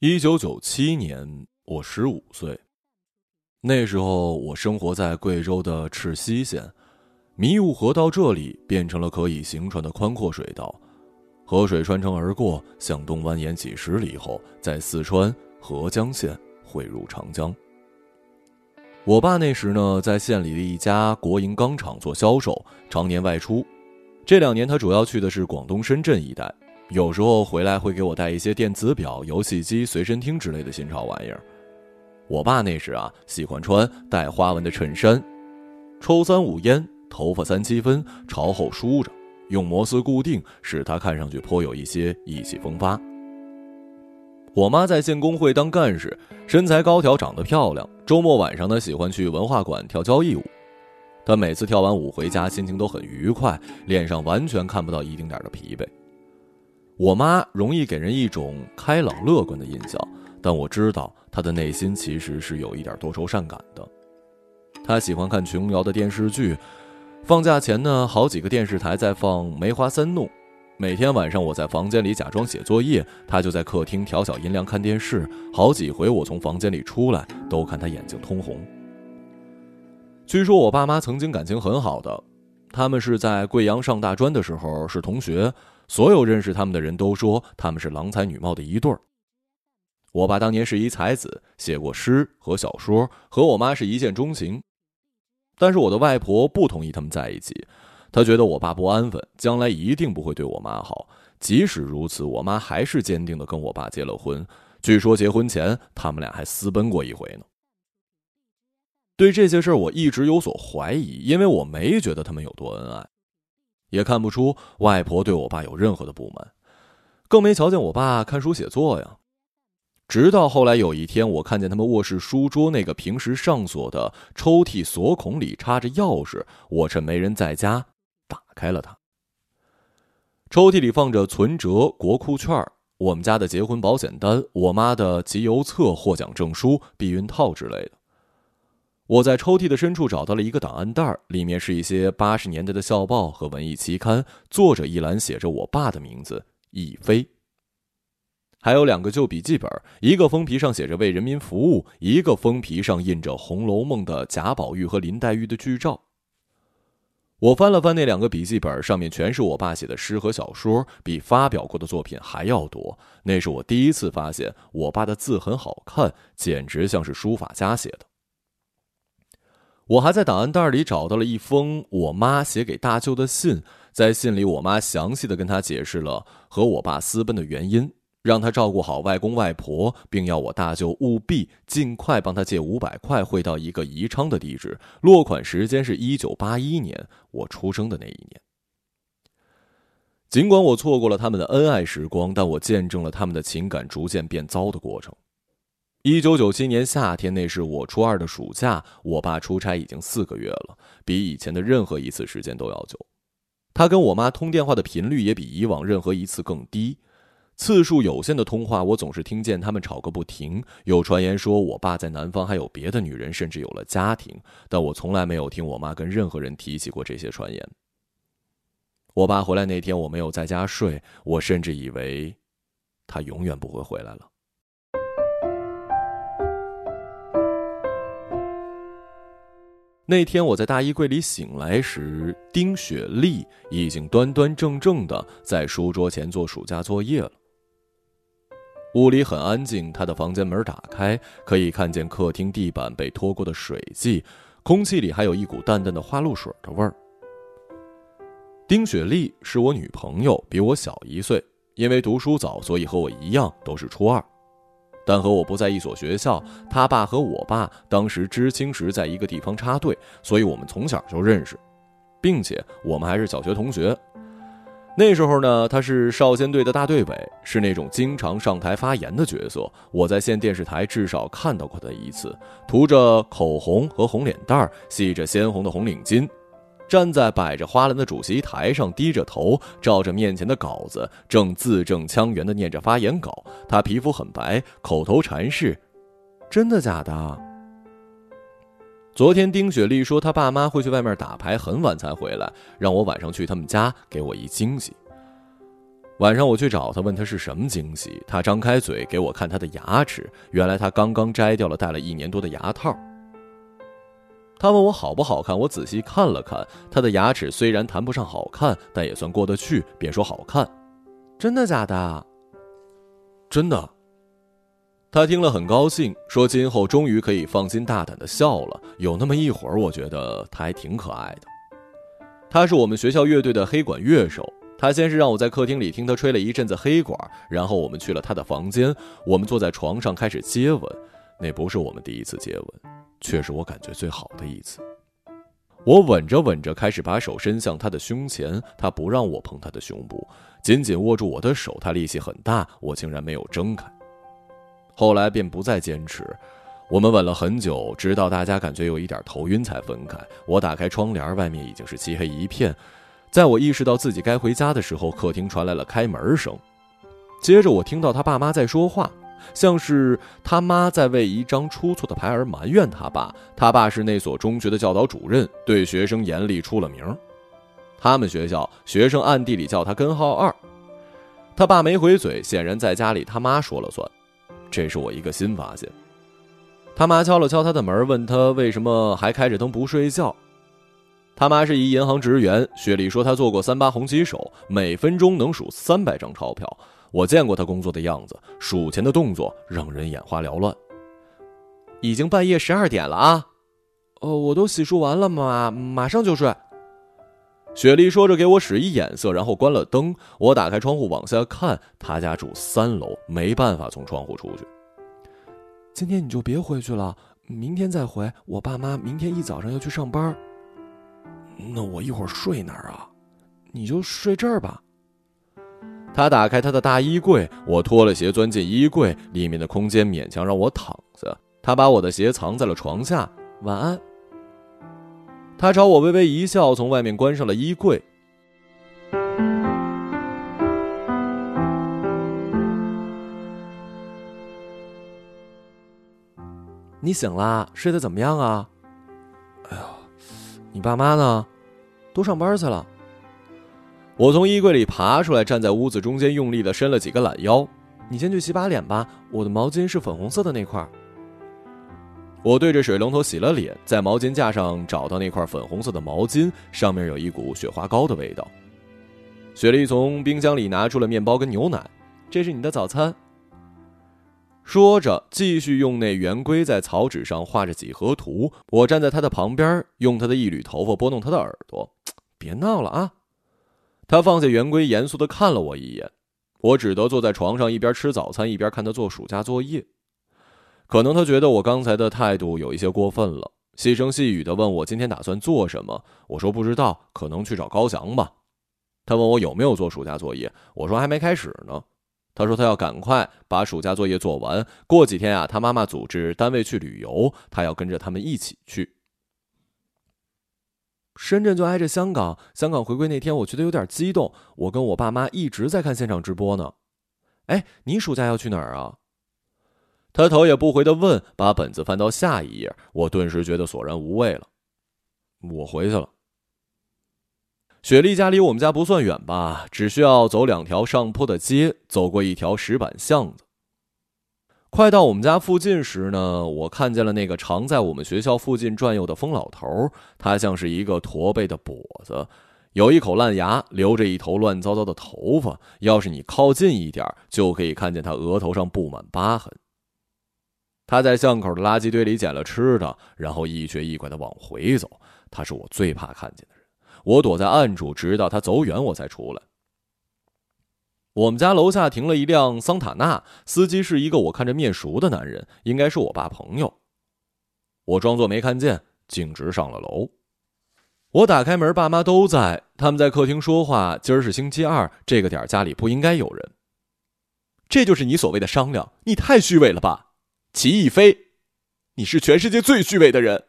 一九九七年，我十五岁。那时候，我生活在贵州的赤溪县，迷雾河到这里变成了可以行船的宽阔水道，河水穿城而过，向东蜿蜒几十里后，在四川合江县汇入长江。我爸那时呢，在县里的一家国营钢厂做销售，常年外出。这两年，他主要去的是广东深圳一带。有时候回来会给我带一些电子表、游戏机、随身听之类的新潮玩意儿。我爸那时啊，喜欢穿带花纹的衬衫，抽三五烟，头发三七分，朝后梳着，用摩丝固定，使他看上去颇有一些意气风发。我妈在县工会当干事，身材高挑，长得漂亮。周末晚上呢，喜欢去文化馆跳交谊舞。她每次跳完舞回家，心情都很愉快，脸上完全看不到一丁点的疲惫。我妈容易给人一种开朗乐观的印象，但我知道她的内心其实是有一点多愁善感的。她喜欢看琼瑶的电视剧，放假前呢，好几个电视台在放《梅花三弄》。每天晚上我在房间里假装写作业，她就在客厅调小音量看电视。好几回我从房间里出来，都看她眼睛通红。据说我爸妈曾经感情很好的，他们是在贵阳上大专的时候是同学。所有认识他们的人都说他们是郎才女貌的一对儿。我爸当年是一才子，写过诗和小说，和我妈是一见钟情。但是我的外婆不同意他们在一起，她觉得我爸不安分，将来一定不会对我妈好。即使如此，我妈还是坚定的跟我爸结了婚。据说结婚前他们俩还私奔过一回呢。对这些事儿我一直有所怀疑，因为我没觉得他们有多恩爱。也看不出外婆对我爸有任何的不满，更没瞧见我爸看书写作呀。直到后来有一天，我看见他们卧室书桌那个平时上锁的抽屉锁孔里插着钥匙，我趁没人在家打开了它。抽屉里放着存折、国库券、我们家的结婚保险单、我妈的集邮册、获奖证书、避孕套之类的。我在抽屉的深处找到了一个档案袋，里面是一些八十年代的校报和文艺期刊，作者一栏写着我爸的名字易飞。还有两个旧笔记本，一个封皮上写着“为人民服务”，一个封皮上印着《红楼梦》的贾宝玉和林黛玉的剧照。我翻了翻那两个笔记本，上面全是我爸写的诗和小说，比发表过的作品还要多。那是我第一次发现我爸的字很好看，简直像是书法家写的。我还在档案袋里找到了一封我妈写给大舅的信，在信里，我妈详细的跟他解释了和我爸私奔的原因，让他照顾好外公外婆，并要我大舅务必尽快帮他借五百块汇到一个宜昌的地址，落款时间是一九八一年，我出生的那一年。尽管我错过了他们的恩爱时光，但我见证了他们的情感逐渐变糟的过程。一九九七年夏天，那是我初二的暑假。我爸出差已经四个月了，比以前的任何一次时间都要久。他跟我妈通电话的频率也比以往任何一次更低。次数有限的通话，我总是听见他们吵个不停。有传言说我爸在南方还有别的女人，甚至有了家庭，但我从来没有听我妈跟任何人提起过这些传言。我爸回来那天，我没有在家睡，我甚至以为他永远不会回来了。那天我在大衣柜里醒来时，丁雪莉已经端端正正的在书桌前做暑假作业了。屋里很安静，她的房间门打开，可以看见客厅地板被拖过的水迹，空气里还有一股淡淡的花露水的味儿。丁雪莉是我女朋友，比我小一岁，因为读书早，所以和我一样都是初二。但和我不在一所学校，他爸和我爸当时知青时在一个地方插队，所以我们从小就认识，并且我们还是小学同学。那时候呢，他是少先队的大队委，是那种经常上台发言的角色。我在县电视台至少看到过他一次，涂着口红和红脸蛋儿，系着鲜红的红领巾。站在摆着花篮的主席台上，低着头，照着面前的稿子，正字正腔圆地念着发言稿。他皮肤很白，口头禅是：“真的假的？”昨天丁雪莉说她爸妈会去外面打牌，很晚才回来，让我晚上去他们家给我一惊喜。晚上我去找他，问他是什么惊喜。他张开嘴给我看他的牙齿，原来他刚刚摘掉了戴了一年多的牙套。他问我好不好看，我仔细看了看他的牙齿，虽然谈不上好看，但也算过得去，便说好看。真的假的？真的。他听了很高兴，说今后终于可以放心大胆的笑了。有那么一会儿，我觉得他还挺可爱的。他是我们学校乐队的黑管乐手。他先是让我在客厅里听他吹了一阵子黑管，然后我们去了他的房间，我们坐在床上开始接吻。那不是我们第一次接吻，却是我感觉最好的一次。我吻着吻着，开始把手伸向他的胸前，他不让我碰他的胸部，紧紧握住我的手。他力气很大，我竟然没有挣开。后来便不再坚持，我们吻了很久，直到大家感觉有一点头晕才分开。我打开窗帘，外面已经是漆黑一片。在我意识到自己该回家的时候，客厅传来了开门声。接着我听到他爸妈在说话，像是他妈在为一张出错的牌而埋怨他爸。他爸是那所中学的教导主任，对学生严厉出了名。他们学校学生暗地里叫他根号二。他爸没回嘴，显然在家里他妈说了算。这是我一个新发现。他妈敲了敲他的门，问他为什么还开着灯不睡觉。他妈是一银行职员，雪莉说她做过三八红旗手，每分钟能数三百张钞票。我见过他工作的样子，数钱的动作让人眼花缭乱。已经半夜十二点了啊！哦，我都洗漱完了嘛，马上就睡。雪莉说着给我使一眼色，然后关了灯。我打开窗户往下看，他家住三楼，没办法从窗户出去。今天你就别回去了，明天再回。我爸妈明天一早上要去上班。那我一会儿睡哪儿啊？你就睡这儿吧。他打开他的大衣柜，我脱了鞋钻进衣柜，里面的空间勉强让我躺着。他把我的鞋藏在了床下。晚安。他朝我微微一笑，从外面关上了衣柜。你醒啦？睡得怎么样啊？哎呀。你爸妈呢？都上班去了。我从衣柜里爬出来，站在屋子中间，用力的伸了几个懒腰。你先去洗把脸吧，我的毛巾是粉红色的那块。我对着水龙头洗了脸，在毛巾架上找到那块粉红色的毛巾，上面有一股雪花膏的味道。雪莉从冰箱里拿出了面包跟牛奶，这是你的早餐。说着，继续用那圆规在草纸上画着几何图。我站在他的旁边，用他的一缕头发拨弄他的耳朵。别闹了啊！他放下圆规，严肃的看了我一眼。我只得坐在床上，一边吃早餐，一边看他做暑假作业。可能他觉得我刚才的态度有一些过分了，细声细语的问我今天打算做什么。我说不知道，可能去找高翔吧。他问我有没有做暑假作业，我说还没开始呢。他说他要赶快把暑假作业做完。过几天啊，他妈妈组织单位去旅游，他要跟着他们一起去。深圳就挨着香港，香港回归那天，我觉得有点激动。我跟我爸妈一直在看现场直播呢。哎，你暑假要去哪儿啊？他头也不回的问，把本子翻到下一页。我顿时觉得索然无味了。我回去了。雪莉家离我们家不算远吧，只需要走两条上坡的街，走过一条石板巷子。快到我们家附近时呢，我看见了那个常在我们学校附近转悠的疯老头。他像是一个驼背的跛子，有一口烂牙，留着一头乱糟糟的头发。要是你靠近一点，就可以看见他额头上布满疤痕。他在巷口的垃圾堆里捡了吃的，然后一瘸一拐的往回走。他是我最怕看见的人。我躲在暗处，直到他走远，我才出来。我们家楼下停了一辆桑塔纳，司机是一个我看着面熟的男人，应该是我爸朋友。我装作没看见，径直上了楼。我打开门，爸妈都在，他们在客厅说话。今儿是星期二，这个点家里不应该有人。这就是你所谓的商量？你太虚伪了吧，齐逸飞！你是全世界最虚伪的人。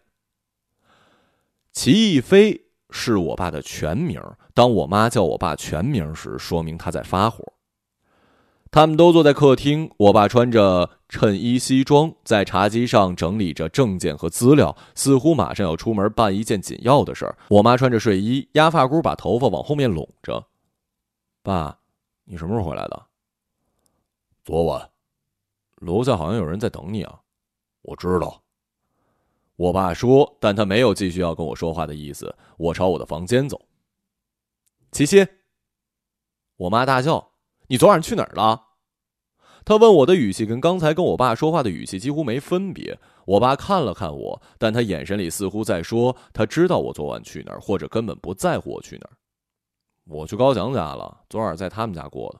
齐逸飞。是我爸的全名。当我妈叫我爸全名时，说明他在发火。他们都坐在客厅，我爸穿着衬衣西装，在茶几上整理着证件和资料，似乎马上要出门办一件紧要的事儿。我妈穿着睡衣，压发箍，把头发往后面拢着。爸，你什么时候回来的？昨晚。楼下好像有人在等你啊。我知道。我爸说，但他没有继续要跟我说话的意思。我朝我的房间走。七七，我妈大叫：“你昨晚去哪儿了？”他问我的语气跟刚才跟我爸说话的语气几乎没分别。我爸看了看我，但他眼神里似乎在说他知道我昨晚去哪儿，或者根本不在乎我去哪儿。我去高翔家了，昨晚在他们家过的。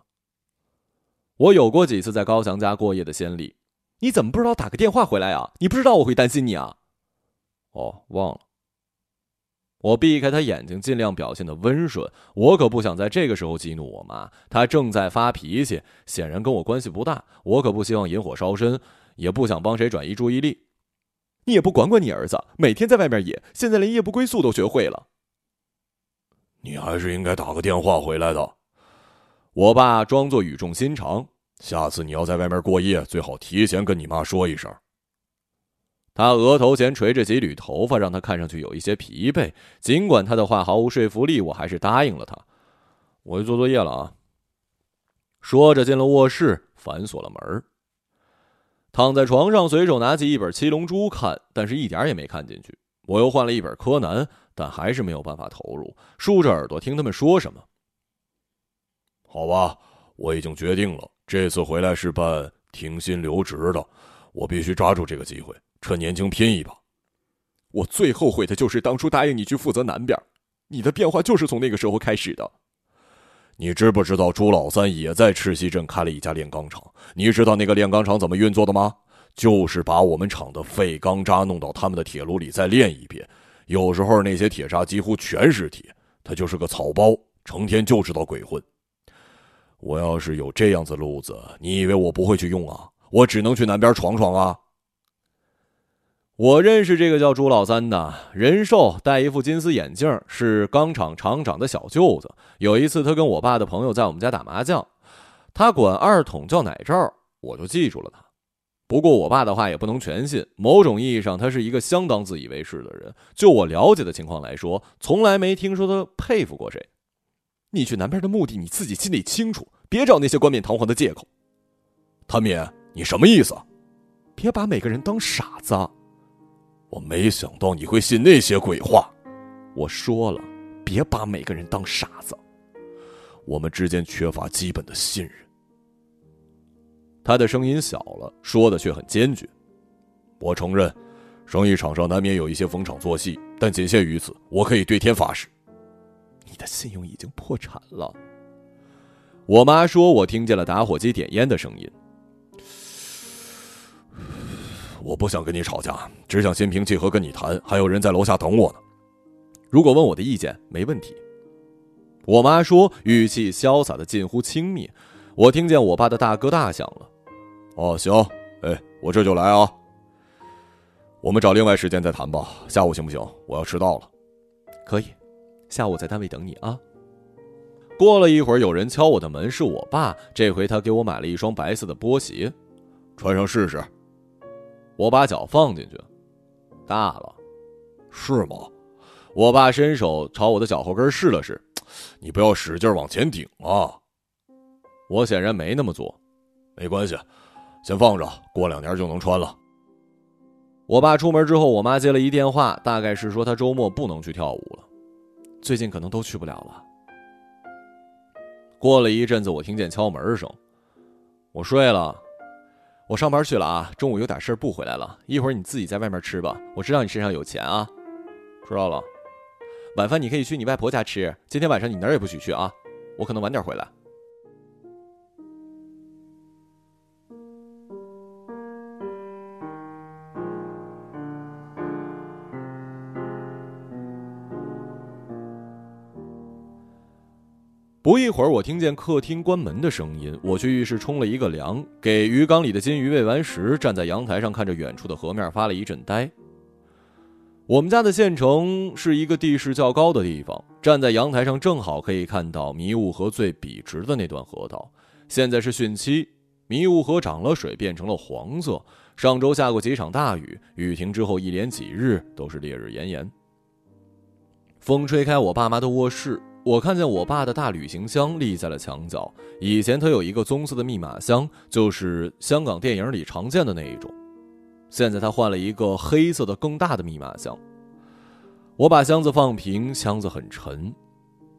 我有过几次在高翔家过夜的先例。你怎么不知道打个电话回来啊？你不知道我会担心你啊？哦，忘了。我避开他眼睛，尽量表现的温顺。我可不想在这个时候激怒我妈，她正在发脾气，显然跟我关系不大。我可不希望引火烧身，也不想帮谁转移注意力。你也不管管你儿子，每天在外面野，现在连夜不归宿都学会了。你还是应该打个电话回来的。我爸装作语重心长，下次你要在外面过夜，最好提前跟你妈说一声。他额头前垂着几缕头发，让他看上去有一些疲惫。尽管他的话毫无说服力，我还是答应了他。我去做作业了啊。说着进了卧室，反锁了门。躺在床上，随手拿起一本《七龙珠》看，但是一点也没看进去。我又换了一本《柯南》，但还是没有办法投入。竖着耳朵听他们说什么。好吧，我已经决定了，这次回来是办停薪留职的，我必须抓住这个机会。趁年轻拼一把，我最后悔的就是当初答应你去负责南边，你的变化就是从那个时候开始的。你知不知道朱老三也在赤溪镇开了一家炼钢厂？你知道那个炼钢厂怎么运作的吗？就是把我们厂的废钢渣弄到他们的铁炉里再炼一遍，有时候那些铁渣几乎全是铁。他就是个草包，成天就知道鬼混。我要是有这样子路子，你以为我不会去用啊？我只能去南边闯闯啊。我认识这个叫朱老三的，人瘦，戴一副金丝眼镜，是钢厂厂长的小舅子。有一次，他跟我爸的朋友在我们家打麻将，他管二筒叫奶罩，我就记住了他。不过我爸的话也不能全信，某种意义上，他是一个相当自以为是的人。就我了解的情况来说，从来没听说他佩服过谁。你去南边的目的，你自己心里清楚，别找那些冠冕堂皇的借口。谭敏，你什么意思？别把每个人当傻子。我没想到你会信那些鬼话。我说了，别把每个人当傻子。我们之间缺乏基本的信任。他的声音小了，说的却很坚决。我承认，生意场上难免有一些逢场作戏，但仅限于此。我可以对天发誓。你的信用已经破产了。我妈说，我听见了打火机点烟的声音。我不想跟你吵架，只想心平气和跟你谈。还有人在楼下等我呢。如果问我的意见，没问题。我妈说，语气潇洒的近乎轻蔑。我听见我爸的大哥大响了。哦，行，哎，我这就来啊。我们找另外时间再谈吧。下午行不行？我要迟到了。可以，下午在单位等你啊。过了一会儿，有人敲我的门，是我爸。这回他给我买了一双白色的波鞋，穿上试试。我把脚放进去，大了，是吗？我爸伸手朝我的脚后跟试了试，你不要使劲往前顶啊！我显然没那么做，没关系，先放着，过两年就能穿了。我爸出门之后，我妈接了一电话，大概是说他周末不能去跳舞了，最近可能都去不了了。过了一阵子，我听见敲门声，我睡了。我上班去了啊，中午有点事不回来了。一会儿你自己在外面吃吧，我知道你身上有钱啊。知道了，晚饭你可以去你外婆家吃。今天晚上你哪儿也不许去啊，我可能晚点回来。不一会儿，我听见客厅关门的声音。我去浴室冲了一个凉，给鱼缸里的金鱼喂完食，站在阳台上看着远处的河面，发了一阵呆。我们家的县城是一个地势较高的地方，站在阳台上正好可以看到迷雾河最笔直的那段河道。现在是汛期，迷雾河涨了水，变成了黄色。上周下过几场大雨，雨停之后一连几日都是烈日炎炎。风吹开我爸妈的卧室。我看见我爸的大旅行箱立在了墙角。以前他有一个棕色的密码箱，就是香港电影里常见的那一种。现在他换了一个黑色的更大的密码箱。我把箱子放平，箱子很沉。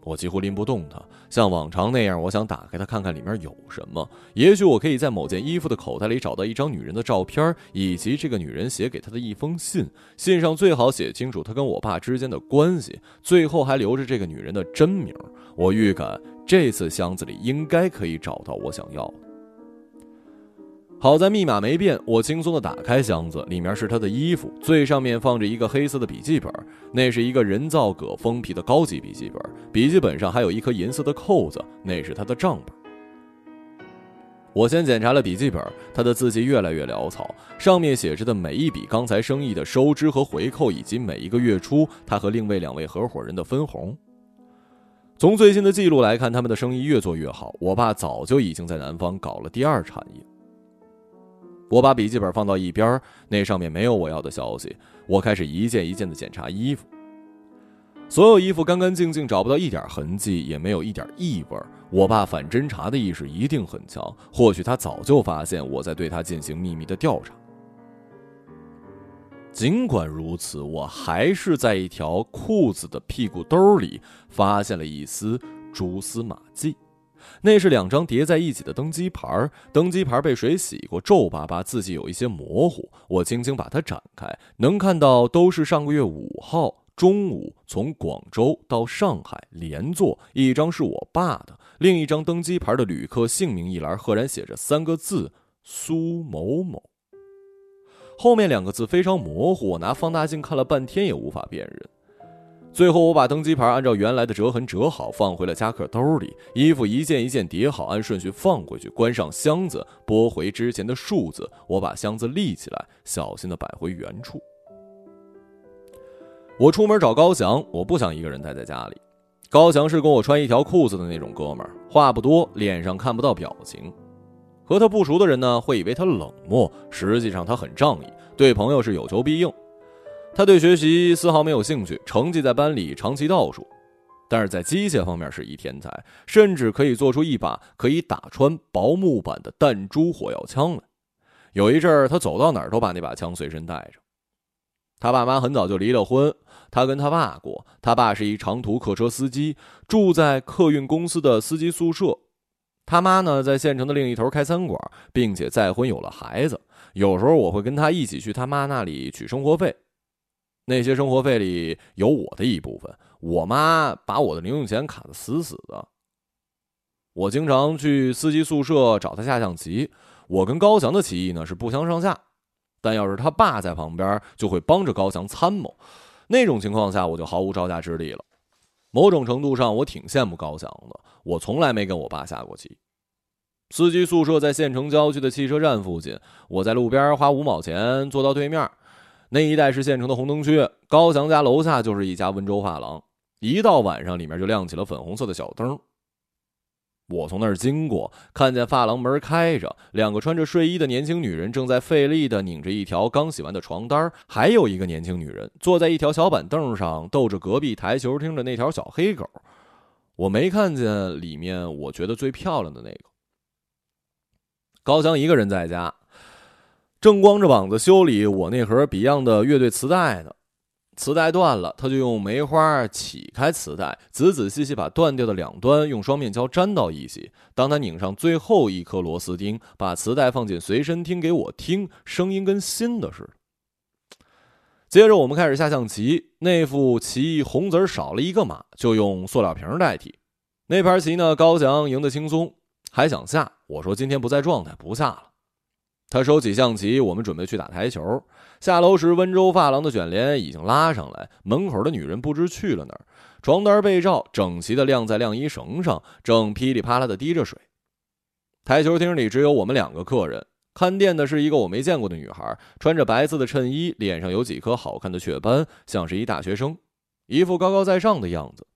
我几乎拎不动它，像往常那样，我想打开它看看里面有什么。也许我可以在某件衣服的口袋里找到一张女人的照片，以及这个女人写给她的一封信。信上最好写清楚她跟我爸之间的关系，最后还留着这个女人的真名。我预感这次箱子里应该可以找到我想要的。好在密码没变，我轻松地打开箱子，里面是他的衣服，最上面放着一个黑色的笔记本，那是一个人造革封皮的高级笔记本，笔记本上还有一颗银色的扣子，那是他的账本。我先检查了笔记本，他的字迹越来越潦草，上面写着的每一笔刚才生意的收支和回扣，以及每一个月初他和另外两位合伙人的分红。从最新的记录来看，他们的生意越做越好，我爸早就已经在南方搞了第二产业。我把笔记本放到一边，那上面没有我要的消息。我开始一件一件的检查衣服，所有衣服干干净净，找不到一点痕迹，也没有一点异味。我爸反侦查的意识一定很强，或许他早就发现我在对他进行秘密的调查。尽管如此，我还是在一条裤子的屁股兜里发现了一丝蛛丝马迹。那是两张叠在一起的登机牌，登机牌被水洗过，皱巴巴，字迹有一些模糊。我轻轻把它展开，能看到都是上个月五号中午从广州到上海连坐。一张是我爸的，另一张登机牌的旅客姓名一栏赫然写着三个字：苏某某。后面两个字非常模糊，我拿放大镜看了半天也无法辨认。最后，我把登机牌按照原来的折痕折好，放回了夹克兜里。衣服一件一件叠好，按顺序放回去，关上箱子，拨回之前的数字。我把箱子立起来，小心地摆回原处。我出门找高翔，我不想一个人待在家里。高翔是跟我穿一条裤子的那种哥们儿，话不多，脸上看不到表情。和他不熟的人呢，会以为他冷漠，实际上他很仗义，对朋友是有求必应。他对学习丝毫没有兴趣，成绩在班里长期倒数，但是在机械方面是一天才，甚至可以做出一把可以打穿薄木板的弹珠火药枪来。有一阵儿，他走到哪儿都把那把枪随身带着。他爸妈很早就离了婚，他跟他爸过，他爸是一长途客车司机，住在客运公司的司机宿舍。他妈呢，在县城的另一头开餐馆，并且再婚有了孩子。有时候我会跟他一起去他妈那里取生活费。那些生活费里有我的一部分，我妈把我的零用钱卡得死死的。我经常去司机宿舍找他下象棋。我跟高翔的棋艺呢是不相上下，但要是他爸在旁边，就会帮着高翔参谋。那种情况下，我就毫无招架之力了。某种程度上，我挺羡慕高翔的。我从来没跟我爸下过棋。司机宿舍在县城郊区的汽车站附近，我在路边花五毛钱坐到对面。那一带是县城的红灯区，高翔家楼下就是一家温州发廊。一到晚上，里面就亮起了粉红色的小灯。我从那儿经过，看见发廊门开着，两个穿着睡衣的年轻女人正在费力地拧着一条刚洗完的床单，还有一个年轻女人坐在一条小板凳上，逗着隔壁台球厅的那条小黑狗。我没看见里面我觉得最漂亮的那个。高翔一个人在家。正光着膀子修理我那盒 Beyond 的乐队磁带呢，磁带断了，他就用梅花起开磁带，仔仔细细把断掉的两端用双面胶粘到一起。当他拧上最后一颗螺丝钉，把磁带放进随身听给我听，声音跟新的似的。接着我们开始下象棋，那副棋红子少了一个马，就用塑料瓶代替。那盘棋呢，高翔赢得轻松，还想下，我说今天不在状态，不下了。他收起象棋，我们准备去打台球。下楼时，温州发廊的卷帘已经拉上来，门口的女人不知去了哪儿。床单被罩，整齐的晾在晾衣绳上，正噼里啪啦的滴着水。台球厅里只有我们两个客人，看店的是一个我没见过的女孩，穿着白色的衬衣，脸上有几颗好看的雀斑，像是一大学生，一副高高在上的样子。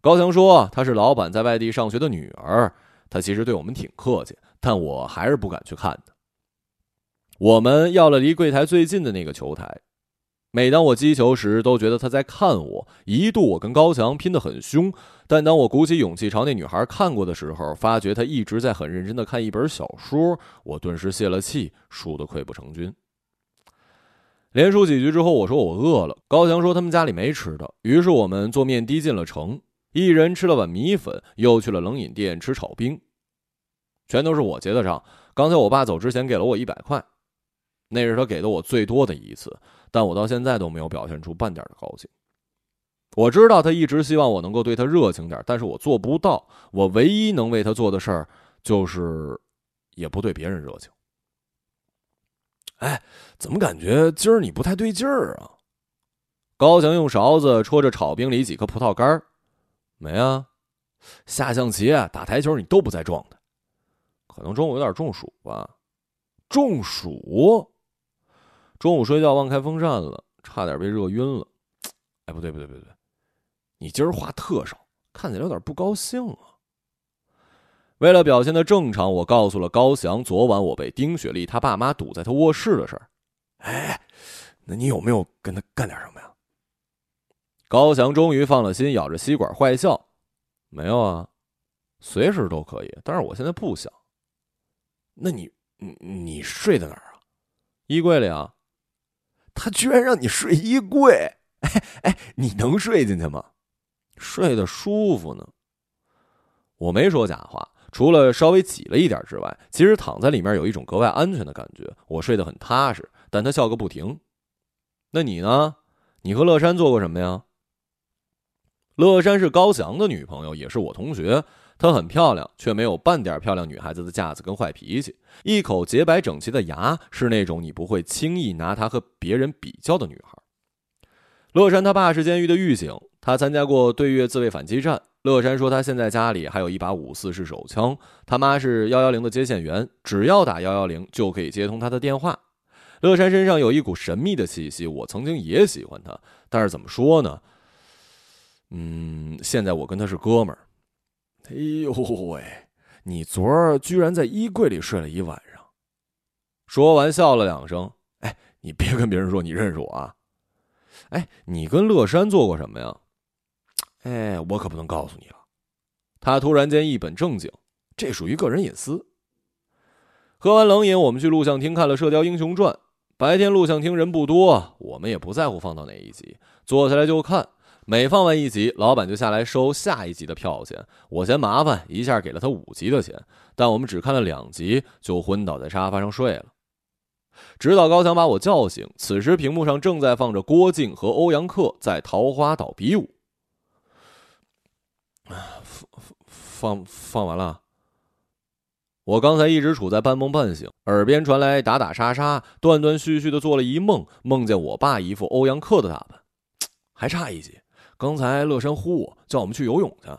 高强说她是老板在外地上学的女儿，她其实对我们挺客气，但我还是不敢去看她。我们要了离柜台最近的那个球台，每当我击球时，都觉得他在看我。一度我跟高强拼得很凶，但当我鼓起勇气朝那女孩看过的时候，发觉她一直在很认真地看一本小说。我顿时泄了气，输得溃不成军。连输几局之后，我说我饿了。高强说他们家里没吃的，于是我们坐面的进了城，一人吃了碗米粉，又去了冷饮店吃炒冰，全都是我结的账。刚才我爸走之前给了我一百块，那是他给的我最多的一次。但我到现在都没有表现出半点的高兴。我知道他一直希望我能够对他热情点，但是我做不到。我唯一能为他做的事儿，就是也不对别人热情。哎，怎么感觉今儿你不太对劲儿啊？高翔用勺子戳着炒冰里几颗葡萄干没啊？下象棋、啊打台球你都不在状态，可能中午有点中暑吧？中暑？中午睡觉忘开风扇了，差点被热晕了。哎，不对不对不对，你今儿话特少，看起来有点不高兴啊。为了表现的正常，我告诉了高翔昨晚我被丁雪丽她爸妈堵在她卧室的事儿。哎，那你有没有跟他干点什么呀？高翔终于放了心，咬着吸管坏笑：“没有啊，随时都可以，但是我现在不想。那你你你睡在哪儿啊？衣柜里啊。”他居然让你睡衣柜，哎 哎，你能睡进去吗？睡得舒服呢。我没说假话，除了稍微挤了一点之外，其实躺在里面有一种格外安全的感觉，我睡得很踏实。但他笑个不停。那你呢？你和乐山做过什么呀？乐山是高翔的女朋友，也是我同学。她很漂亮，却没有半点漂亮女孩子的架子跟坏脾气。一口洁白整齐的牙，是那种你不会轻易拿她和别人比较的女孩。乐山他爸是监狱的狱警，他参加过对越自卫反击战。乐山说他现在家里还有一把五四式手枪。他妈是幺幺零的接线员，只要打幺幺零就可以接通他的电话。乐山身上有一股神秘的气息，我曾经也喜欢他，但是怎么说呢？嗯，现在我跟他是哥们儿。哎呦喂！你昨儿居然在衣柜里睡了一晚上。说完笑了两声。哎，你别跟别人说你认识我啊。哎，你跟乐山做过什么呀？哎，我可不能告诉你了。他突然间一本正经，这属于个人隐私。喝完冷饮，我们去录像厅看了《射雕英雄传》。白天录像厅人不多，我们也不在乎放到哪一集，坐下来就看。每放完一集，老板就下来收下一集的票钱。我嫌麻烦，一下给了他五集的钱。但我们只看了两集，就昏倒在沙发上睡了。直到高强把我叫醒，此时屏幕上正在放着郭靖和欧阳克在桃花岛比武。放放放完了。我刚才一直处在半梦半醒，耳边传来打打杀杀，断断续续的做了一梦，梦见我爸一副欧阳克的打扮，还差一集。刚才乐山呼我，叫我们去游泳去。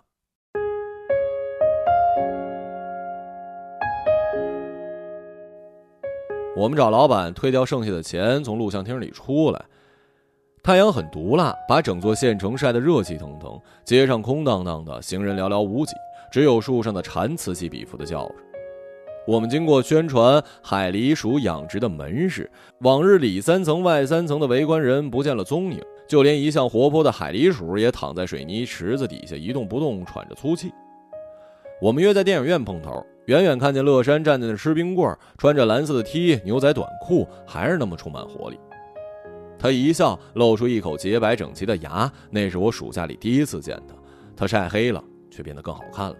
我们找老板退掉剩下的钱，从录像厅里出来。太阳很毒辣，把整座县城晒得热气腾腾。街上空荡荡的，行人寥寥无几，只有树上的蝉此起彼伏的叫着。我们经过宣传海狸鼠养殖的门市，往日里三层外三层的围观人不见了踪影。就连一向活泼的海狸鼠也躺在水泥池子底下一动不动，喘着粗气。我们约在电影院碰头，远远看见乐山站在那吃冰棍，穿着蓝色的 T 牛仔短裤，还是那么充满活力。他一笑，露出一口洁白整齐的牙，那是我暑假里第一次见他。他晒黑了，却变得更好看了。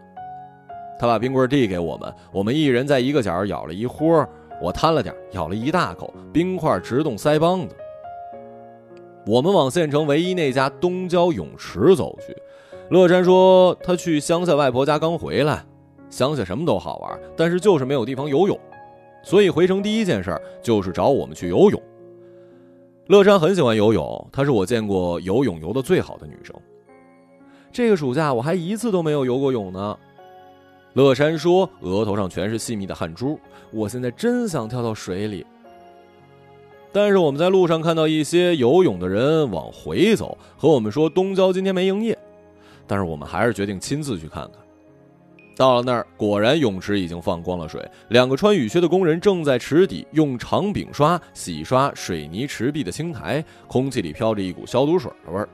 他把冰棍递给我们，我们一人在一个角咬了一豁，我贪了点，咬了一大口，冰块直冻腮帮子。我们往县城唯一那家东郊泳池走去。乐山说他去乡下外婆家刚回来，乡下什么都好玩，但是就是没有地方游泳，所以回城第一件事就是找我们去游泳。乐山很喜欢游泳，她是我见过游泳游的最好的女生。这个暑假我还一次都没有游过泳呢。乐山说，额头上全是细密的汗珠，我现在真想跳到水里。但是我们在路上看到一些游泳的人往回走，和我们说东郊今天没营业。但是我们还是决定亲自去看看。到了那儿，果然泳池已经放光了水，两个穿雨靴的工人正在池底用长柄刷洗刷水泥池壁的青苔，空气里飘着一股消毒水的味儿。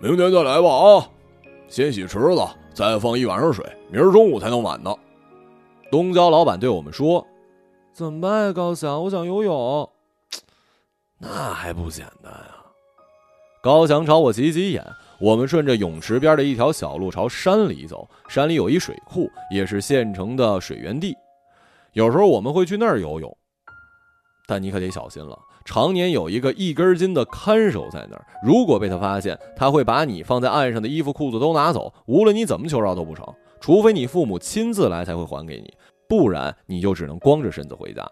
明天再来吧啊！先洗池子，再放一晚上水，明儿中午才能满呢。东郊老板对我们说：“怎么办呀，高翔？我想游泳。”那还不简单啊！高翔朝我挤挤眼。我们顺着泳池边的一条小路朝山里走，山里有一水库，也是县城的水源地。有时候我们会去那儿游泳，但你可得小心了。常年有一个一根筋的看守在那儿，如果被他发现，他会把你放在岸上的衣服裤子都拿走，无论你怎么求饶都不成。除非你父母亲自来才会还给你，不然你就只能光着身子回家。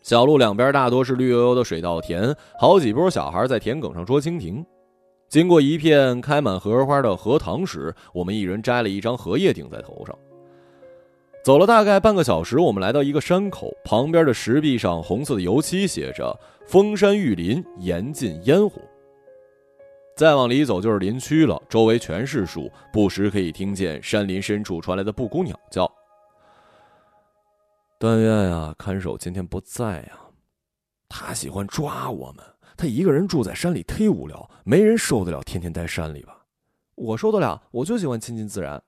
小路两边大多是绿油油的水稻田，好几波小孩在田埂上捉蜻蜓。经过一片开满荷花的荷塘时，我们一人摘了一张荷叶顶在头上。走了大概半个小时，我们来到一个山口，旁边的石壁上红色的油漆写着“封山育林，严禁烟火”。再往里走就是林区了，周围全是树，不时可以听见山林深处传来的布谷鸟叫。但愿呀，看守今天不在呀，他喜欢抓我们。他一个人住在山里忒无聊，没人受得了天天待山里吧？我受得了，我就喜欢亲近自然。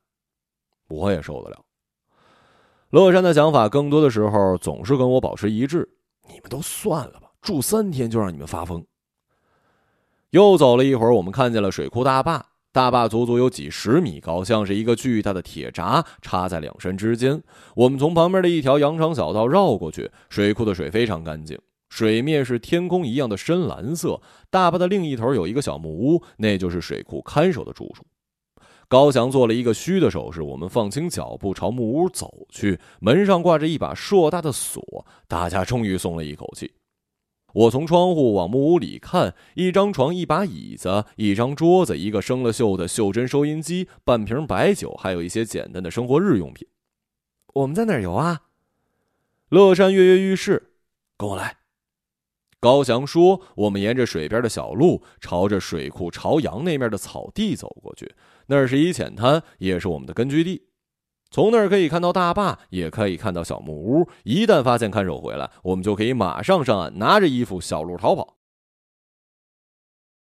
我也受得了。乐山的想法更多的时候总是跟我保持一致。你们都算了吧，住三天就让你们发疯。又走了一会儿，我们看见了水库大坝，大坝足足有几十米高，像是一个巨大的铁闸插在两山之间。我们从旁边的一条羊肠小道绕过去，水库的水非常干净。水面是天空一样的深蓝色。大坝的另一头有一个小木屋，那就是水库看守的住处。高翔做了一个虚的手势，我们放轻脚步朝木屋走去。门上挂着一把硕大的锁，大家终于松了一口气。我从窗户往木屋里看，一张床、一把椅子、一张桌子、一个生了锈的袖珍收音机、半瓶白酒，还有一些简单的生活日用品。我们在哪儿游啊？乐山跃跃欲试，跟我来。高翔说：“我们沿着水边的小路，朝着水库朝阳那面的草地走过去。那是一浅滩，也是我们的根据地。从那儿可以看到大坝，也可以看到小木屋。一旦发现看守回来，我们就可以马上上岸，拿着衣服小路逃跑。”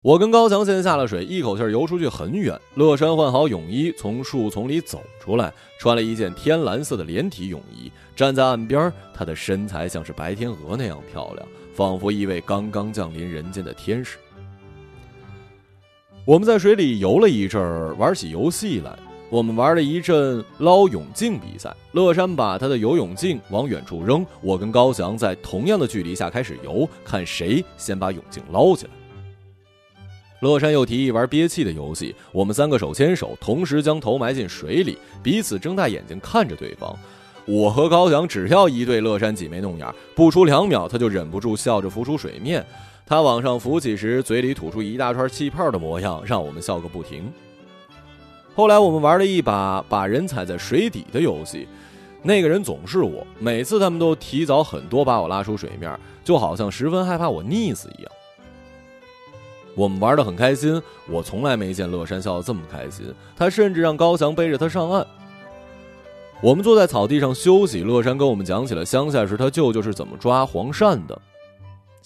我跟高强先下了水，一口气游出去很远。乐山换好泳衣，从树丛里走出来，穿了一件天蓝色的连体泳衣，站在岸边。她的身材像是白天鹅那样漂亮。仿佛一位刚刚降临人间的天使。我们在水里游了一阵儿，玩起游戏来。我们玩了一阵捞泳镜比赛。乐山把他的游泳镜往远处扔，我跟高翔在同样的距离下开始游，看谁先把泳镜捞起来。乐山又提议玩憋气的游戏，我们三个手牵手，同时将头埋进水里，彼此睁大眼睛看着对方。我和高翔只要一对乐山挤眉弄眼，不出两秒，他就忍不住笑着浮出水面。他往上浮起时，嘴里吐出一大串气泡的模样，让我们笑个不停。后来我们玩了一把把人踩在水底的游戏，那个人总是我，每次他们都提早很多把我拉出水面，就好像十分害怕我溺死一样。我们玩得很开心，我从来没见乐山笑得这么开心，他甚至让高翔背着他上岸。我们坐在草地上休息，乐山跟我们讲起了乡下时他舅舅是怎么抓黄鳝的。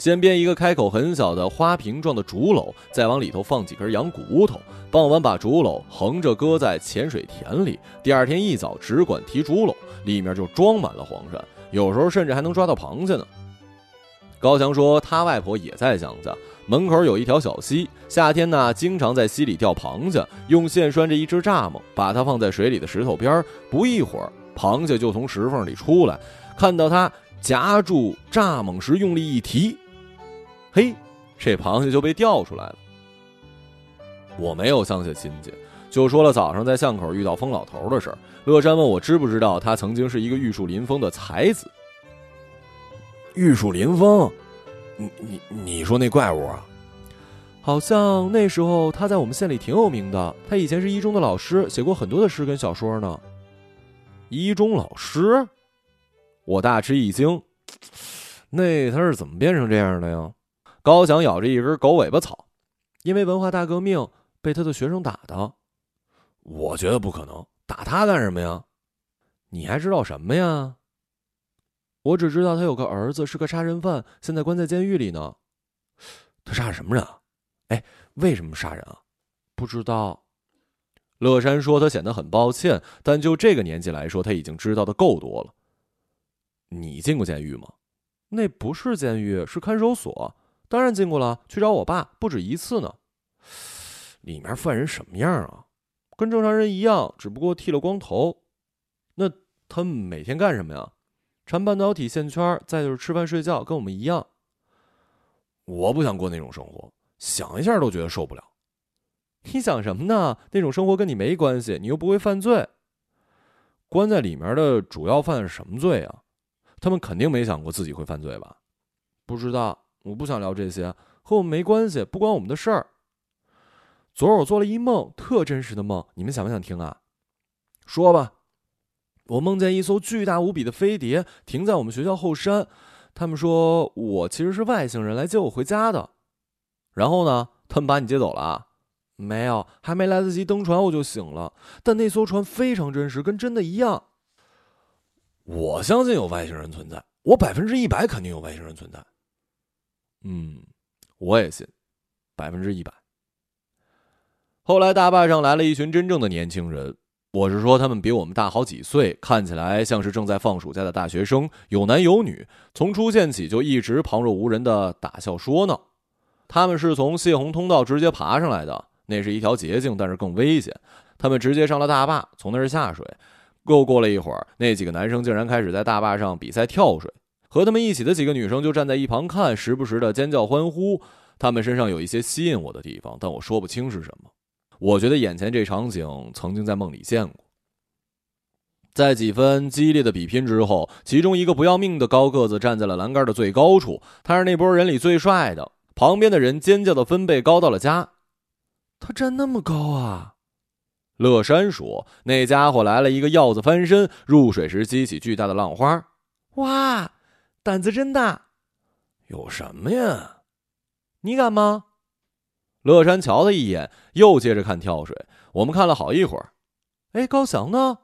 先编一个开口很小的花瓶状的竹篓，再往里头放几根羊骨头。傍晚把竹篓横着搁在浅水田里，第二天一早只管提竹篓，里面就装满了黄鳝，有时候甚至还能抓到螃蟹呢。高强说他外婆也在乡下，门口有一条小溪，夏天呢经常在溪里钓螃蟹，用线拴着一只蚱蜢，把它放在水里的石头边不一会儿，螃蟹就从石缝里出来。看到它夹住蚱蜢时用力一提，嘿，这螃蟹就被钓出来了。我没有乡下亲戚，就说了早上在巷口遇到疯老头的事儿。乐山问我知不知道他曾经是一个玉树临风的才子。玉树临风，你你你说那怪物啊？好像那时候他在我们县里挺有名的。他以前是一中的老师，写过很多的诗跟小说呢。一中老师，我大吃一惊。那他是怎么变成这样的呀？高翔咬着一根狗尾巴草，因为文化大革命被他的学生打的。我觉得不可能，打他干什么呀？你还知道什么呀？我只知道他有个儿子是个杀人犯，现在关在监狱里呢。他杀什么人啊？哎，为什么杀人啊？不知道。乐山说他显得很抱歉，但就这个年纪来说，他已经知道的够多了。你进过监狱吗？那不是监狱，是看守所。当然进过了，去找我爸不止一次呢。里面犯人什么样啊？跟正常人一样，只不过剃了光头。那他们每天干什么呀？缠半导体线圈，再就是吃饭睡觉，跟我们一样。我不想过那种生活，想一下都觉得受不了。你想什么呢？那种生活跟你没关系，你又不会犯罪。关在里面的主要犯什么罪啊？他们肯定没想过自己会犯罪吧？不知道，我不想聊这些，和我们没关系，不关我们的事儿。昨儿我做了一梦，特真实的梦，你们想不想听啊？说吧。我梦见一艘巨大无比的飞碟停在我们学校后山，他们说我其实是外星人来接我回家的。然后呢？他们把你接走了啊？没有，还没来得及登船我就醒了。但那艘船非常真实，跟真的一样。我相信有外星人存在，我百分之一百肯定有外星人存在。嗯，我也信，百分之一百。后来大坝上来了一群真正的年轻人，我是说他们比我们大好几岁，看起来像是正在放暑假的大学生，有男有女。从出现起就一直旁若无人的打笑说闹。他们是从泄洪通道直接爬上来的，那是一条捷径，但是更危险。他们直接上了大坝，从那儿下水。又过了一会儿，那几个男生竟然开始在大坝上比赛跳水，和他们一起的几个女生就站在一旁看，时不时的尖叫欢呼。他们身上有一些吸引我的地方，但我说不清是什么。我觉得眼前这场景曾经在梦里见过。在几分激烈的比拼之后，其中一个不要命的高个子站在了栏杆的最高处，他是那波人里最帅的。旁边的人尖叫的分贝高到了家。他站那么高啊！乐山说：“那家伙来了一个鹞子翻身，入水时激起巨大的浪花。哇，胆子真大！有什么呀？你敢吗？”乐山瞧他一眼，又接着看跳水。我们看了好一会儿。哎，高翔呢？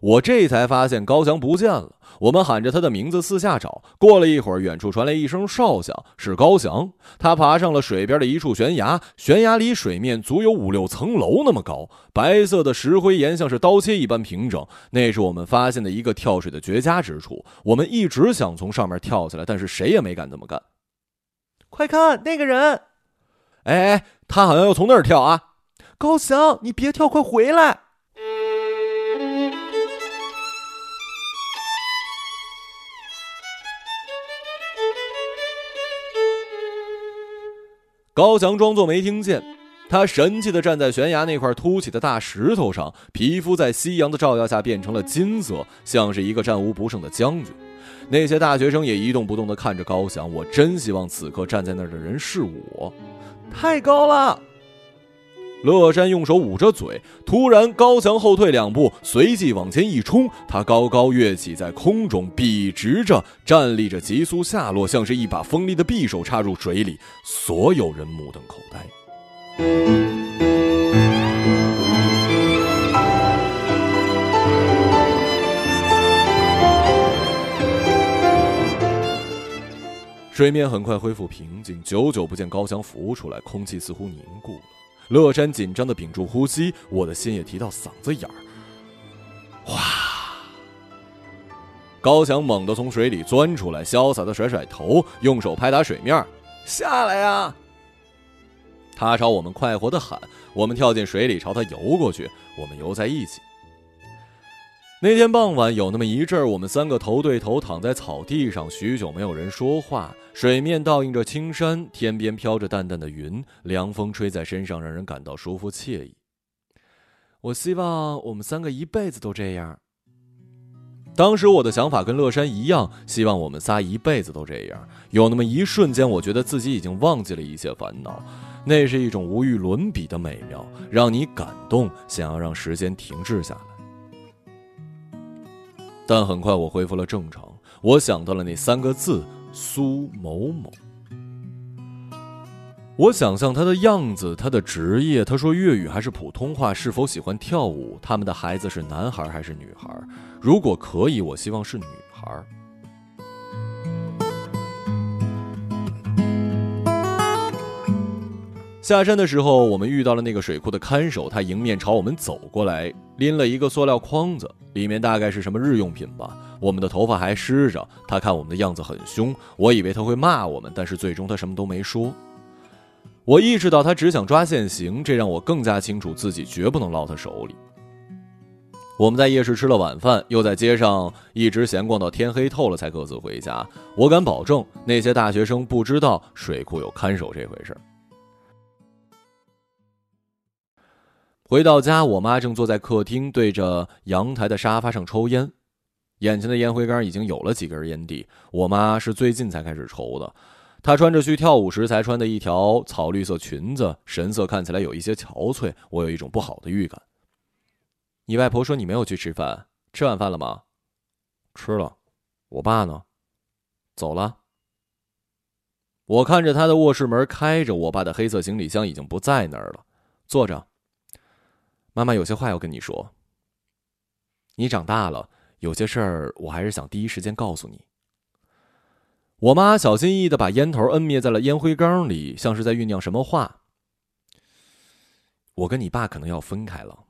我这才发现高翔不见了。我们喊着他的名字四下找。过了一会儿，远处传来一声哨响，是高翔。他爬上了水边的一处悬崖，悬崖离水面足有五六层楼那么高，白色的石灰岩像是刀切一般平整。那是我们发现的一个跳水的绝佳之处。我们一直想从上面跳下来，但是谁也没敢这么干。快看那个人！哎哎，他好像要从那儿跳啊！高翔，你别跳，快回来！高翔装作没听见，他神气地站在悬崖那块凸起的大石头上，皮肤在夕阳的照耀下变成了金色，像是一个战无不胜的将军。那些大学生也一动不动地看着高翔。我真希望此刻站在那儿的人是我。太高了！乐山用手捂着嘴，突然高翔后退两步，随即往前一冲。他高高跃起，在空中笔直着站立着，急速下落，像是一把锋利的匕首插入水里。所有人目瞪口呆。水面很快恢复平静，久久不见高翔浮出来，空气似乎凝固了。乐山紧张的屏住呼吸，我的心也提到嗓子眼儿。哇！高强猛地从水里钻出来，潇洒的甩甩头，用手拍打水面，下来呀！他朝我们快活的喊，我们跳进水里朝他游过去，我们游在一起。那天傍晚，有那么一阵儿，我们三个头对头躺在草地上，许久没有人说话。水面倒映着青山，天边飘着淡淡的云，凉风吹在身上，让人感到舒服惬意。我希望我们三个一辈子都这样。当时我的想法跟乐山一样，希望我们仨一辈子都这样。有那么一瞬间，我觉得自己已经忘记了一切烦恼，那是一种无与伦比的美妙，让你感动，想要让时间停滞下来。但很快我恢复了正常，我想到了那三个字：苏某某。我想象他的样子，他的职业，他说粤语还是普通话，是否喜欢跳舞，他们的孩子是男孩还是女孩？如果可以，我希望是女孩。下山的时候，我们遇到了那个水库的看守，他迎面朝我们走过来，拎了一个塑料筐子，里面大概是什么日用品吧。我们的头发还湿着，他看我们的样子很凶，我以为他会骂我们，但是最终他什么都没说。我意识到他只想抓现行，这让我更加清楚自己绝不能落他手里。我们在夜市吃了晚饭，又在街上一直闲逛到天黑透了才各自回家。我敢保证，那些大学生不知道水库有看守这回事儿。回到家，我妈正坐在客厅，对着阳台的沙发上抽烟，眼前的烟灰缸已经有了几根烟蒂。我妈是最近才开始抽的，她穿着去跳舞时才穿的一条草绿色裙子，神色看起来有一些憔悴。我有一种不好的预感。你外婆说你没有去吃饭，吃晚饭了吗？吃了。我爸呢？走了。我看着他的卧室门开着，我爸的黑色行李箱已经不在那儿了。坐着。妈妈有些话要跟你说。你长大了，有些事儿我还是想第一时间告诉你。我妈小心翼翼的把烟头摁灭在了烟灰缸里，像是在酝酿什么话。我跟你爸可能要分开了。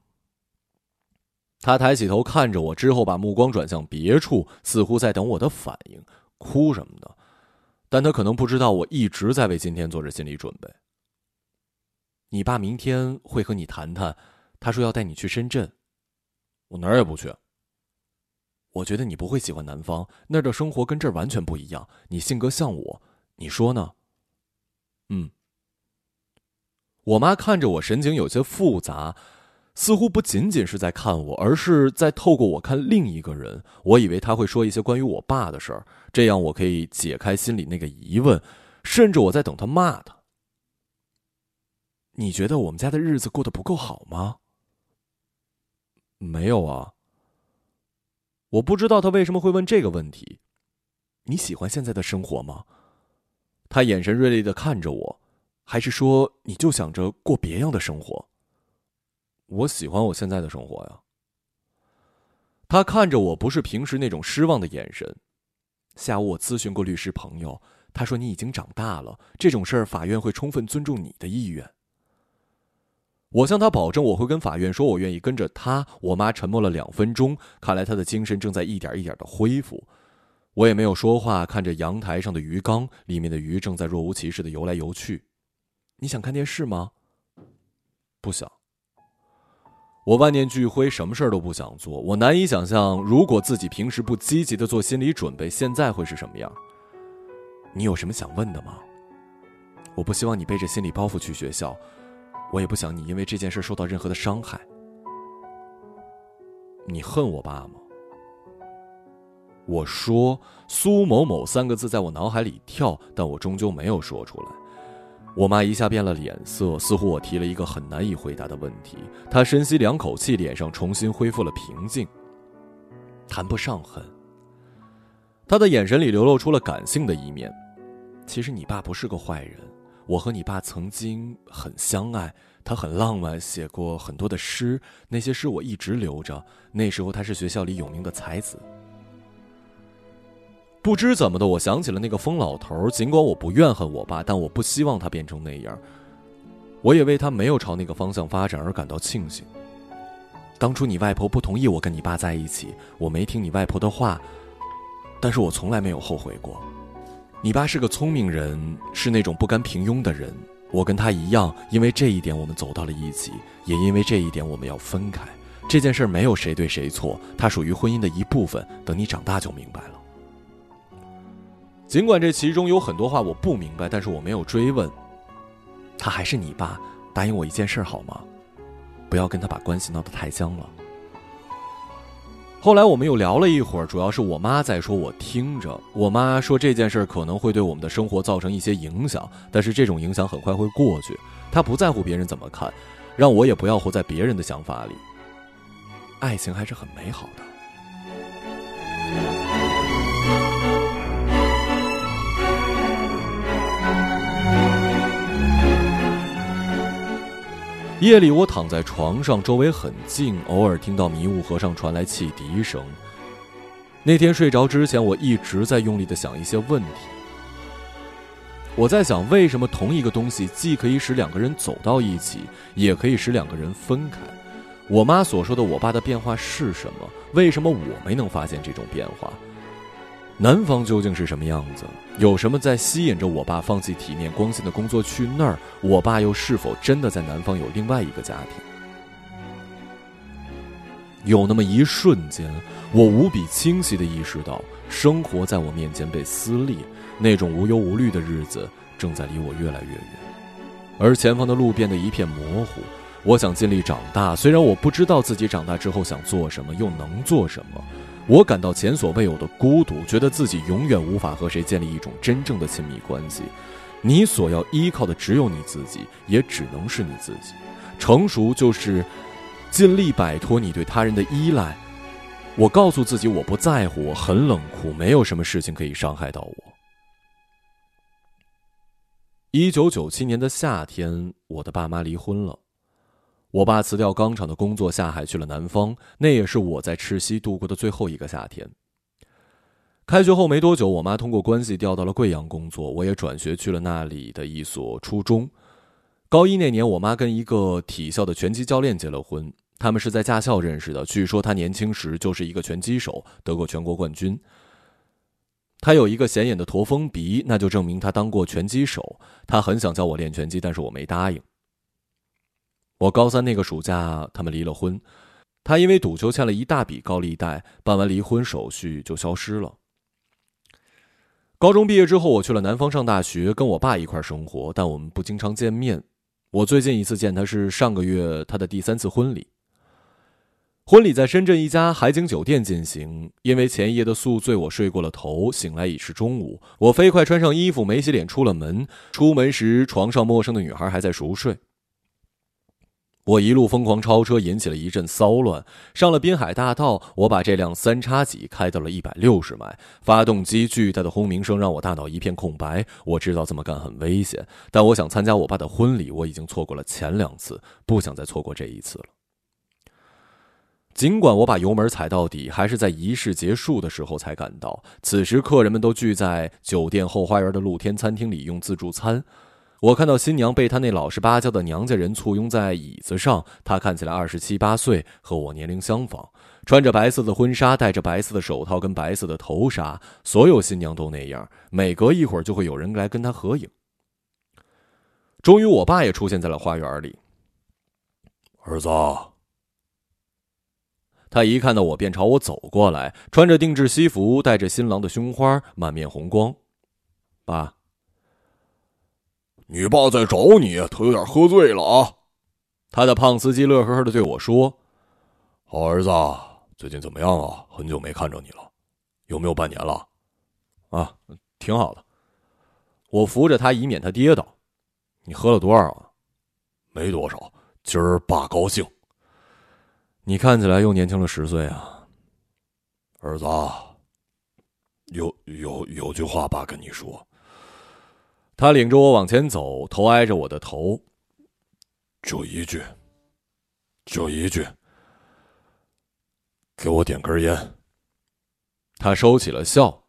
他抬起头看着我，之后把目光转向别处，似乎在等我的反应，哭什么的。但他可能不知道，我一直在为今天做着心理准备。你爸明天会和你谈谈。他说要带你去深圳，我哪儿也不去。我觉得你不会喜欢南方，那儿的生活跟这儿完全不一样。你性格像我，你说呢？嗯。我妈看着我，神情有些复杂，似乎不仅仅是在看我，而是在透过我看另一个人。我以为他会说一些关于我爸的事儿，这样我可以解开心里那个疑问，甚至我在等他骂他。你觉得我们家的日子过得不够好吗？没有啊。我不知道他为什么会问这个问题。你喜欢现在的生活吗？他眼神锐利的看着我，还是说你就想着过别样的生活？我喜欢我现在的生活呀。他看着我，不是平时那种失望的眼神。下午我咨询过律师朋友，他说你已经长大了，这种事儿法院会充分尊重你的意愿。我向他保证，我会跟法院说，我愿意跟着他。我妈沉默了两分钟，看来她的精神正在一点一点的恢复。我也没有说话，看着阳台上的鱼缸，里面的鱼正在若无其事的游来游去。你想看电视吗？不想。我万念俱灰，什么事儿都不想做。我难以想象，如果自己平时不积极的做心理准备，现在会是什么样。你有什么想问的吗？我不希望你背着心理包袱去学校。我也不想你因为这件事受到任何的伤害。你恨我爸吗？我说“苏某某”三个字在我脑海里跳，但我终究没有说出来。我妈一下变了脸色，似乎我提了一个很难以回答的问题。她深吸两口气，脸上重新恢复了平静。谈不上恨。她的眼神里流露出了感性的一面。其实你爸不是个坏人。我和你爸曾经很相爱，他很浪漫，写过很多的诗，那些诗我一直留着。那时候他是学校里有名的才子。不知怎么的，我想起了那个疯老头。尽管我不怨恨我爸，但我不希望他变成那样。我也为他没有朝那个方向发展而感到庆幸。当初你外婆不同意我跟你爸在一起，我没听你外婆的话，但是我从来没有后悔过。你爸是个聪明人，是那种不甘平庸的人。我跟他一样，因为这一点我们走到了一起，也因为这一点我们要分开。这件事没有谁对谁错，它属于婚姻的一部分。等你长大就明白了。尽管这其中有很多话我不明白，但是我没有追问。他还是你爸，答应我一件事好吗？不要跟他把关系闹得太僵了。后来我们又聊了一会儿，主要是我妈在说，我听着。我妈说这件事可能会对我们的生活造成一些影响，但是这种影响很快会过去。她不在乎别人怎么看，让我也不要活在别人的想法里。爱情还是很美好的。夜里，我躺在床上，周围很静，偶尔听到迷雾河上传来汽笛声。那天睡着之前，我一直在用力的想一些问题。我在想，为什么同一个东西既可以使两个人走到一起，也可以使两个人分开？我妈所说的我爸的变化是什么？为什么我没能发现这种变化？南方究竟是什么样子？有什么在吸引着我爸放弃体面光鲜的工作去那儿？我爸又是否真的在南方有另外一个家庭？有那么一瞬间，我无比清晰的意识到，生活在我面前被撕裂，那种无忧无虑的日子正在离我越来越远，而前方的路变得一片模糊。我想尽力长大，虽然我不知道自己长大之后想做什么，又能做什么。我感到前所未有的孤独，觉得自己永远无法和谁建立一种真正的亲密关系。你所要依靠的只有你自己，也只能是你自己。成熟就是尽力摆脱你对他人的依赖。我告诉自己，我不在乎，我很冷酷，没有什么事情可以伤害到我。一九九七年的夏天，我的爸妈离婚了。我爸辞掉钢厂的工作，下海去了南方。那也是我在赤溪度过的最后一个夏天。开学后没多久，我妈通过关系调到了贵阳工作，我也转学去了那里的一所初中。高一那年，我妈跟一个体校的拳击教练结了婚，他们是在驾校认识的。据说他年轻时就是一个拳击手，得过全国冠军。他有一个显眼的驼峰鼻，那就证明他当过拳击手。他很想教我练拳击，但是我没答应。我高三那个暑假，他们离了婚。他因为赌球欠了一大笔高利贷，办完离婚手续就消失了。高中毕业之后，我去了南方上大学，跟我爸一块生活，但我们不经常见面。我最近一次见他是上个月他的第三次婚礼。婚礼在深圳一家海景酒店进行，因为前一夜的宿醉，我睡过了头，醒来已是中午。我飞快穿上衣服，没洗脸出了门。出门时，床上陌生的女孩还在熟睡。我一路疯狂超车，引起了一阵骚乱。上了滨海大道，我把这辆三叉戟开到了一百六十迈，发动机巨大的轰鸣声让我大脑一片空白。我知道这么干很危险，但我想参加我爸的婚礼。我已经错过了前两次，不想再错过这一次了。尽管我把油门踩到底，还是在仪式结束的时候才赶到。此时，客人们都聚在酒店后花园的露天餐厅里用自助餐。我看到新娘被她那老实巴交的娘家人簇拥在椅子上，她看起来二十七八岁，和我年龄相仿，穿着白色的婚纱，戴着白色的手套跟白色的头纱。所有新娘都那样，每隔一会儿就会有人来跟她合影。终于，我爸也出现在了花园里。儿子，他一看到我便朝我走过来，穿着定制西服，带着新郎的胸花，满面红光。爸。你爸在找你，他有点喝醉了啊！他的胖司机乐呵呵的对我说：“好儿子，最近怎么样啊？很久没看着你了，有没有半年了？啊，挺好的。”我扶着他，以免他跌倒。你喝了多少啊？没多少，今儿爸高兴。你看起来又年轻了十岁啊，儿子。有有有句话，爸跟你说。他领着我往前走，头挨着我的头。就一句，就一句，给我点根烟。他收起了笑，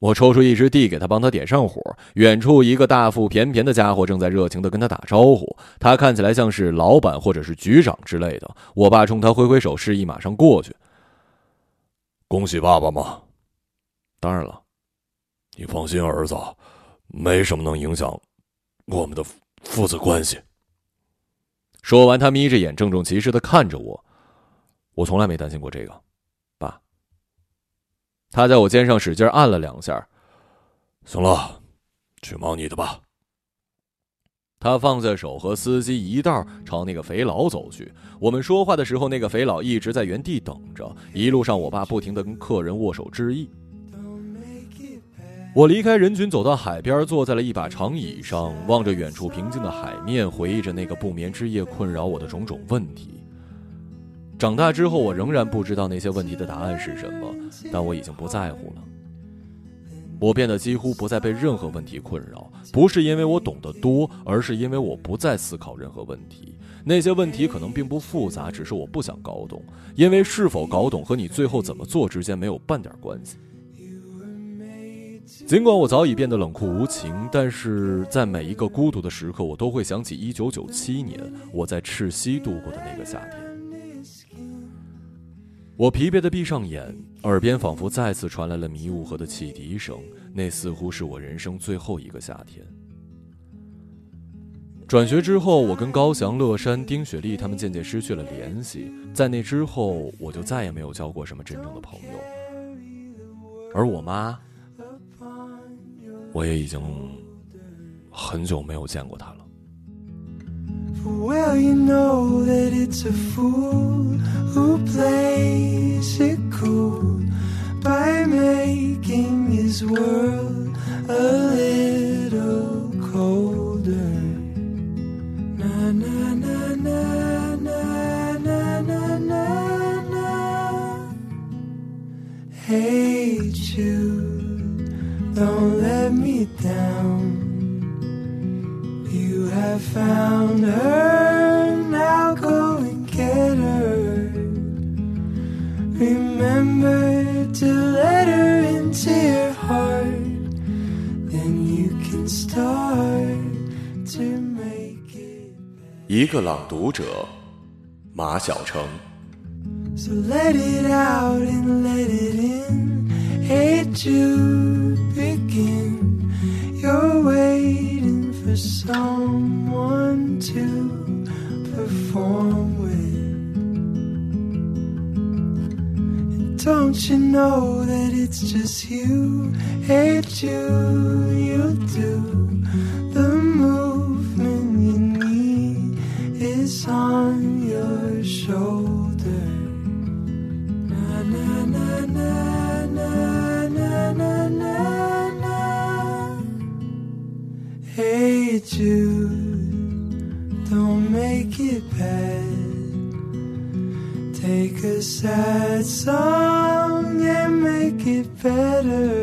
我抽出一支递给他，帮他点上火。远处一个大腹便便的家伙正在热情的跟他打招呼，他看起来像是老板或者是局长之类的。我爸冲他挥挥手，示意马上过去。恭喜爸爸吗？当然了，你放心，儿子。没什么能影响我们的父子关系。说完，他眯着眼，郑重其事的看着我。我从来没担心过这个，爸。他在我肩上使劲按了两下。行了，去忙你的吧。他放下手，和司机一道朝那个肥佬走去。我们说话的时候，那个肥佬一直在原地等着。一路上，我爸不停的跟客人握手致意。我离开人群，走到海边，坐在了一把长椅上，望着远处平静的海面，回忆着那个不眠之夜困扰我的种种问题。长大之后，我仍然不知道那些问题的答案是什么，但我已经不在乎了。我变得几乎不再被任何问题困扰，不是因为我懂得多，而是因为我不再思考任何问题。那些问题可能并不复杂，只是我不想搞懂，因为是否搞懂和你最后怎么做之间没有半点关系。尽管我早已变得冷酷无情，但是在每一个孤独的时刻，我都会想起1997年我在赤溪度过的那个夏天。我疲惫的闭上眼，耳边仿佛再次传来了迷雾河的汽笛声，那似乎是我人生最后一个夏天。转学之后，我跟高翔、乐山、丁雪丽他们渐渐失去了联系。在那之后，我就再也没有交过什么真正的朋友。而我妈，我也已经很久没有见过他了。hate you. Don't let me down. You have found her, now go and get her. Remember to let her into your heart, then you can start to make it. 一个朗读者，马晓成。So let it out and let it in. Hate to You're waiting for someone to perform with. And don't you know that it's just you? Hate you, you sad song and make it better.